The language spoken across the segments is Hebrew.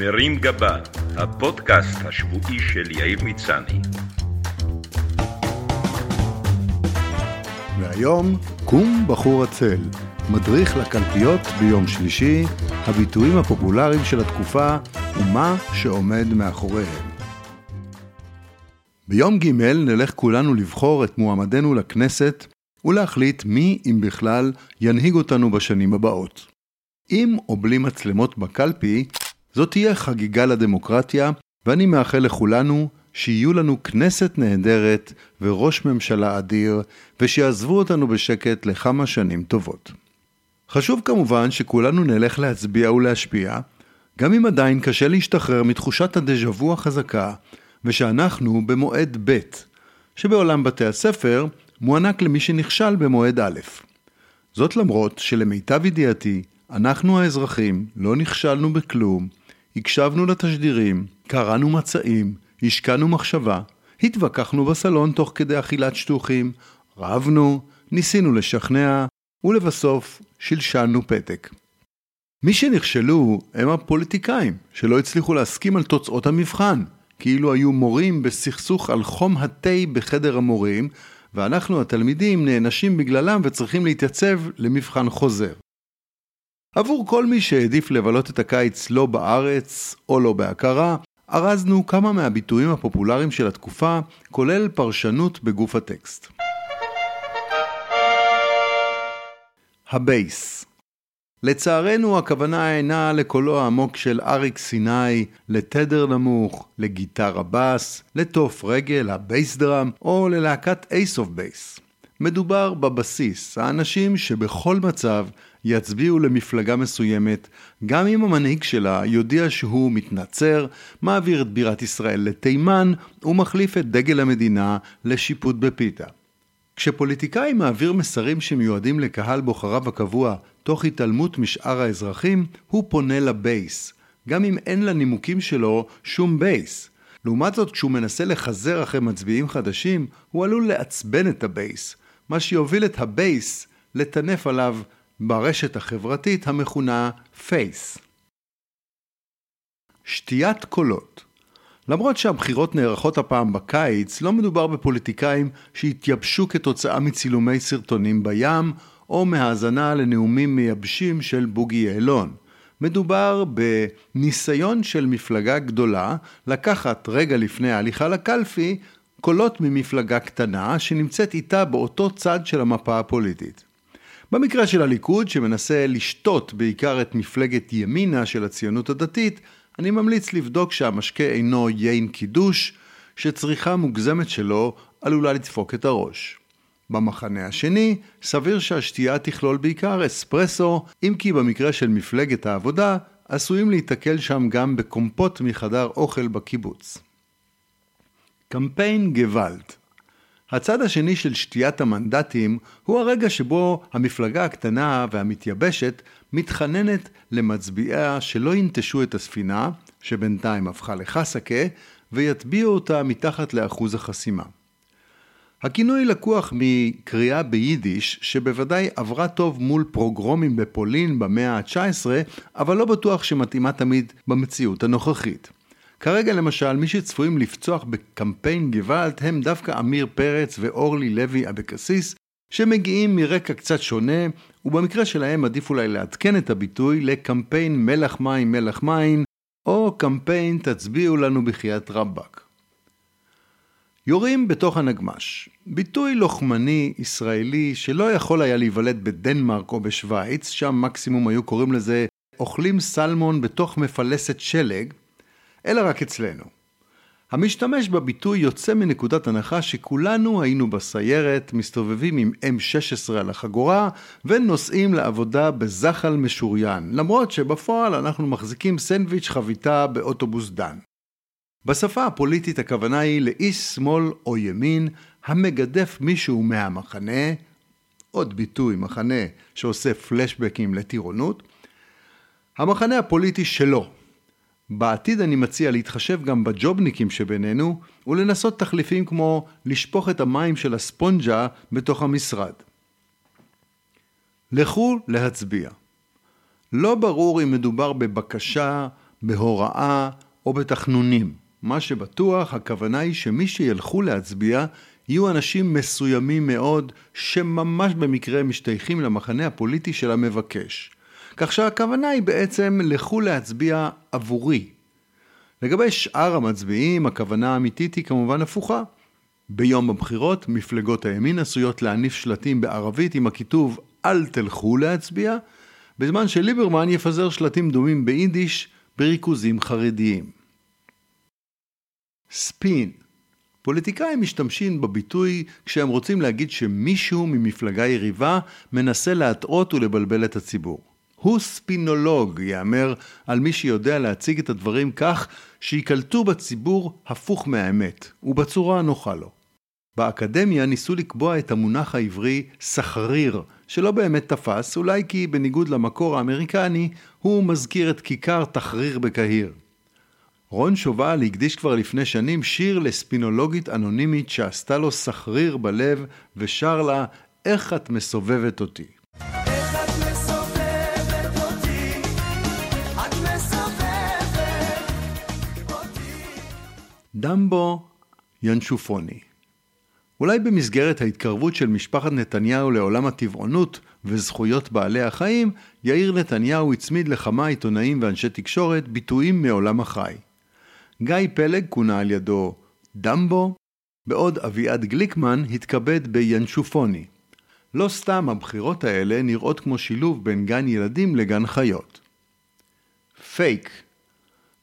מרים גבה, הפודקאסט השבועי של יאיר מצני. והיום, קום בחור הצל, מדריך לקלפיות ביום שלישי, הביטויים הפופולריים של התקופה ומה שעומד מאחוריהם. ביום ג' נלך כולנו לבחור את מועמדנו לכנסת ולהחליט מי, אם בכלל, ינהיג אותנו בשנים הבאות. עם או בלי מצלמות בקלפי, זאת תהיה חגיגה לדמוקרטיה, ואני מאחל לכולנו שיהיו לנו כנסת נהדרת וראש ממשלה אדיר, ושיעזבו אותנו בשקט לכמה שנים טובות. חשוב כמובן שכולנו נלך להצביע ולהשפיע, גם אם עדיין קשה להשתחרר מתחושת הדז'ה וו החזקה, ושאנחנו במועד ב', שבעולם בתי הספר מוענק למי שנכשל במועד א'. זאת למרות שלמיטב ידיעתי, אנחנו האזרחים לא נכשלנו בכלום, הקשבנו לתשדירים, קראנו מצעים, השקענו מחשבה, התווכחנו בסלון תוך כדי אכילת שטוחים, רבנו, ניסינו לשכנע, ולבסוף שלשלנו פתק. מי שנכשלו הם הפוליטיקאים, שלא הצליחו להסכים על תוצאות המבחן, כאילו היו מורים בסכסוך על חום התה בחדר המורים, ואנחנו התלמידים נענשים בגללם וצריכים להתייצב למבחן חוזר. עבור כל מי שהעדיף לבלות את הקיץ לא בארץ או לא בהכרה, ארזנו כמה מהביטויים הפופולריים של התקופה, כולל פרשנות בגוף הטקסט. הבייס לצערנו הכוונה אינה לקולו העמוק של אריק סיני, לתדר נמוך, לגיטרה בס, לתוף רגל, ה bass drum, או ללהקת Ace of Base. מדובר בבסיס, האנשים שבכל מצב יצביעו למפלגה מסוימת, גם אם המנהיג שלה יודיע שהוא מתנצר, מעביר את בירת ישראל לתימן, ומחליף את דגל המדינה לשיפוט בפיתה. כשפוליטיקאי מעביר מסרים שמיועדים לקהל בוחריו הקבוע תוך התעלמות משאר האזרחים, הוא פונה לבייס, גם אם אין לנימוקים שלו שום בייס. לעומת זאת, כשהוא מנסה לחזר אחרי מצביעים חדשים, הוא עלול לעצבן את הבייס, מה שיוביל את הבייס לטנף עליו ברשת החברתית המכונה פייס. שתיית קולות למרות שהבחירות נערכות הפעם בקיץ, לא מדובר בפוליטיקאים שהתייבשו כתוצאה מצילומי סרטונים בים, או מהאזנה לנאומים מייבשים של בוגי יעלון. מדובר בניסיון של מפלגה גדולה לקחת רגע לפני ההליכה לקלפי קולות ממפלגה קטנה שנמצאת איתה באותו צד של המפה הפוליטית. במקרה של הליכוד, שמנסה לשתות בעיקר את מפלגת ימינה של הציונות הדתית, אני ממליץ לבדוק שהמשקה אינו יין קידוש, שצריכה מוגזמת שלו עלולה לדפוק את הראש. במחנה השני, סביר שהשתייה תכלול בעיקר אספרסו, אם כי במקרה של מפלגת העבודה, עשויים להיתקל שם גם בקומפוט מחדר אוכל בקיבוץ. קמפיין גוואלד הצד השני של שתיית המנדטים הוא הרגע שבו המפלגה הקטנה והמתייבשת מתחננת למצביעיה שלא ינטשו את הספינה, שבינתיים הפכה לחסקה, ויטביעו אותה מתחת לאחוז החסימה. הכינוי לקוח מקריאה ביידיש שבוודאי עברה טוב מול פרוגרומים בפולין במאה ה-19, אבל לא בטוח שמתאימה תמיד במציאות הנוכחית. כרגע למשל, מי שצפויים לפצוח בקמפיין גוואלד הם דווקא עמיר פרץ ואורלי לוי אבקסיס, שמגיעים מרקע קצת שונה, ובמקרה שלהם עדיף אולי לעדכן את הביטוי לקמפיין מלח מים מלח מים, או קמפיין תצביעו לנו בחייאת רבאק. יורים בתוך הנגמש. ביטוי לוחמני ישראלי שלא יכול היה להיוולד בדנמרק או בשוויץ, שם מקסימום היו קוראים לזה אוכלים סלמון בתוך מפלסת שלג, אלא רק אצלנו. המשתמש בביטוי יוצא מנקודת הנחה שכולנו היינו בסיירת, מסתובבים עם M16 על החגורה ונוסעים לעבודה בזחל משוריין, למרות שבפועל אנחנו מחזיקים סנדוויץ' חביתה באוטובוס דן. בשפה הפוליטית הכוונה היא לאיש שמאל או ימין המגדף מישהו מהמחנה, עוד ביטוי מחנה שעושה פלשבקים לטירונות, המחנה הפוליטי שלו, בעתיד אני מציע להתחשב גם בג'ובניקים שבינינו ולנסות תחליפים כמו לשפוך את המים של הספונג'ה בתוך המשרד. לכו להצביע. לא ברור אם מדובר בבקשה, בהוראה או בתחנונים. מה שבטוח, הכוונה היא שמי שילכו להצביע יהיו אנשים מסוימים מאוד, שממש במקרה משתייכים למחנה הפוליטי של המבקש. כך שהכוונה היא בעצם לכו להצביע עבורי. לגבי שאר המצביעים, הכוונה האמיתית היא כמובן הפוכה. ביום הבחירות, מפלגות הימין עשויות להניף שלטים בערבית עם הכיתוב אל תלכו להצביע, בזמן שליברמן יפזר שלטים דומים ביידיש בריכוזים חרדיים. ספין פוליטיקאים משתמשים בביטוי כשהם רוצים להגיד שמישהו ממפלגה יריבה מנסה להטעות ולבלבל את הציבור. הוא ספינולוג, יאמר על מי שיודע להציג את הדברים כך שייקלטו בציבור הפוך מהאמת, ובצורה הנוחה לו. באקדמיה ניסו לקבוע את המונח העברי סחריר, שלא באמת תפס, אולי כי בניגוד למקור האמריקני, הוא מזכיר את כיכר תחריר בקהיר. רון שובל הקדיש כבר לפני שנים שיר לספינולוגית אנונימית שעשתה לו סחריר בלב ושר לה "איך את מסובבת אותי". דמבו ינשופוני אולי במסגרת ההתקרבות של משפחת נתניהו לעולם הטבעונות וזכויות בעלי החיים, יאיר נתניהו הצמיד לכמה עיתונאים ואנשי תקשורת ביטויים מעולם החי. גיא פלג כונה על ידו דמבו, בעוד אביעד גליקמן התכבד בינשופוני. לא סתם הבחירות האלה נראות כמו שילוב בין גן ילדים לגן חיות. פייק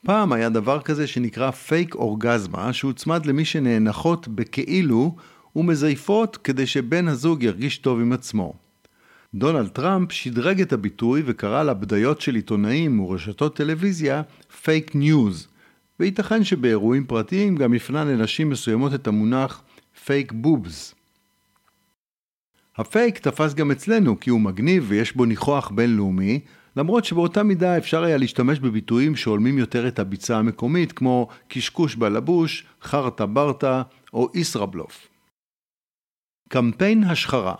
פעם היה דבר כזה שנקרא פייק אורגזמה, שהוצמד למי שנאנחות בכאילו ומזייפות כדי שבן הזוג ירגיש טוב עם עצמו. דונלד טראמפ שדרג את הביטוי וקרא לבדיות של עיתונאים ורשתות טלוויזיה פייק ניוז, וייתכן שבאירועים פרטיים גם הפנה לנשים מסוימות את המונח fake boobs. הפייק תפס גם אצלנו כי הוא מגניב ויש בו ניחוח בינלאומי, למרות שבאותה מידה אפשר היה להשתמש בביטויים שהולמים יותר את הביצה המקומית כמו קשקוש בלבוש, חרטה ברטה או ישראבלוף. קמפיין השחרה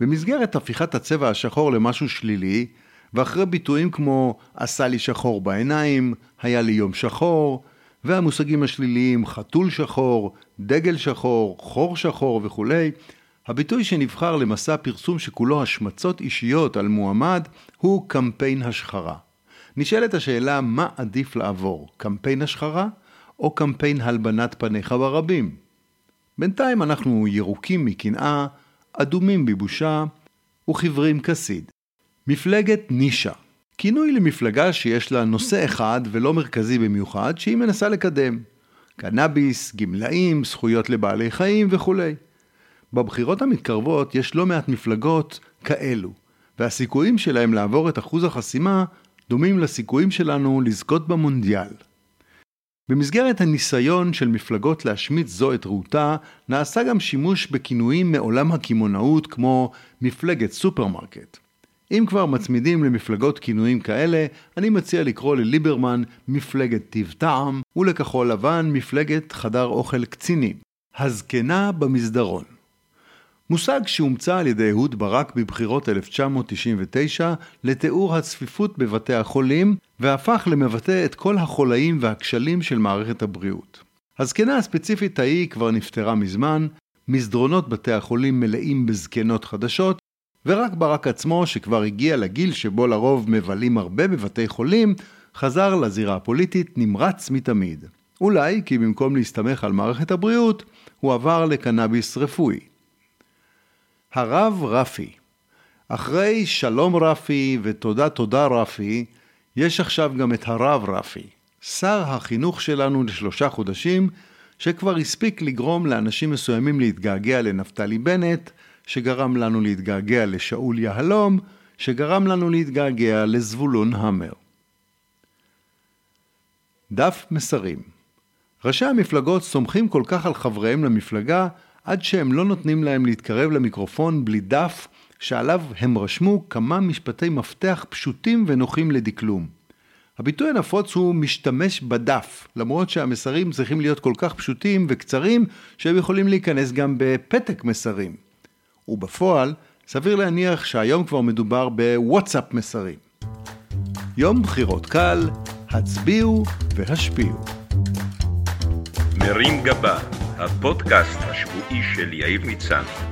במסגרת הפיכת הצבע השחור למשהו שלילי, ואחרי ביטויים כמו עשה לי שחור בעיניים, היה לי יום שחור, והמושגים השליליים חתול שחור, דגל שחור, חור שחור וכולי, הביטוי שנבחר למסע פרסום שכולו השמצות אישיות על מועמד הוא קמפיין השחרה. נשאלת השאלה מה עדיף לעבור, קמפיין השחרה או קמפיין הלבנת פניך ברבים? בינתיים אנחנו ירוקים מקנאה, אדומים בבושה וחיוורים כסיד. מפלגת נישה כינוי למפלגה שיש לה נושא אחד ולא מרכזי במיוחד שהיא מנסה לקדם. קנאביס, גמלאים, זכויות לבעלי חיים וכולי. בבחירות המתקרבות יש לא מעט מפלגות כאלו, והסיכויים שלהם לעבור את אחוז החסימה דומים לסיכויים שלנו לזכות במונדיאל. במסגרת הניסיון של מפלגות להשמיץ זו את רעותה, נעשה גם שימוש בכינויים מעולם הקמעונאות כמו מפלגת סופרמרקט. אם כבר מצמידים למפלגות כינויים כאלה, אני מציע לקרוא לליברמן מפלגת טיב טעם, ולכחול לבן מפלגת חדר אוכל קצינים. הזקנה במסדרון. מושג שהומצא על ידי אהוד ברק בבחירות 1999 לתיאור הצפיפות בבתי החולים, והפך למבטא את כל החולאים והכשלים של מערכת הבריאות. הזקנה הספציפית ההיא כבר נפטרה מזמן, מסדרונות בתי החולים מלאים בזקנות חדשות, ורק ברק עצמו, שכבר הגיע לגיל שבו לרוב מבלים הרבה בבתי חולים, חזר לזירה הפוליטית נמרץ מתמיד. אולי כי במקום להסתמך על מערכת הבריאות, הוא עבר לקנאביס רפואי. הרב רפי אחרי שלום רפי ותודה תודה רפי, יש עכשיו גם את הרב רפי, שר החינוך שלנו לשלושה חודשים, שכבר הספיק לגרום לאנשים מסוימים להתגעגע לנפתלי בנט, שגרם לנו להתגעגע לשאול יהלום, שגרם לנו להתגעגע לזבולון המר. דף מסרים ראשי המפלגות סומכים כל כך על חבריהם למפלגה, עד שהם לא נותנים להם להתקרב למיקרופון בלי דף שעליו הם רשמו כמה משפטי מפתח פשוטים ונוחים לדקלום. הביטוי הנפוץ הוא משתמש בדף, למרות שהמסרים צריכים להיות כל כך פשוטים וקצרים שהם יכולים להיכנס גם בפתק מסרים. ובפועל, סביר להניח שהיום כבר מדובר בוואטסאפ מסרים. יום בחירות קל, הצביעו והשפיעו. מרים גבה, הפודקאסט השבועי של יאיר מצני.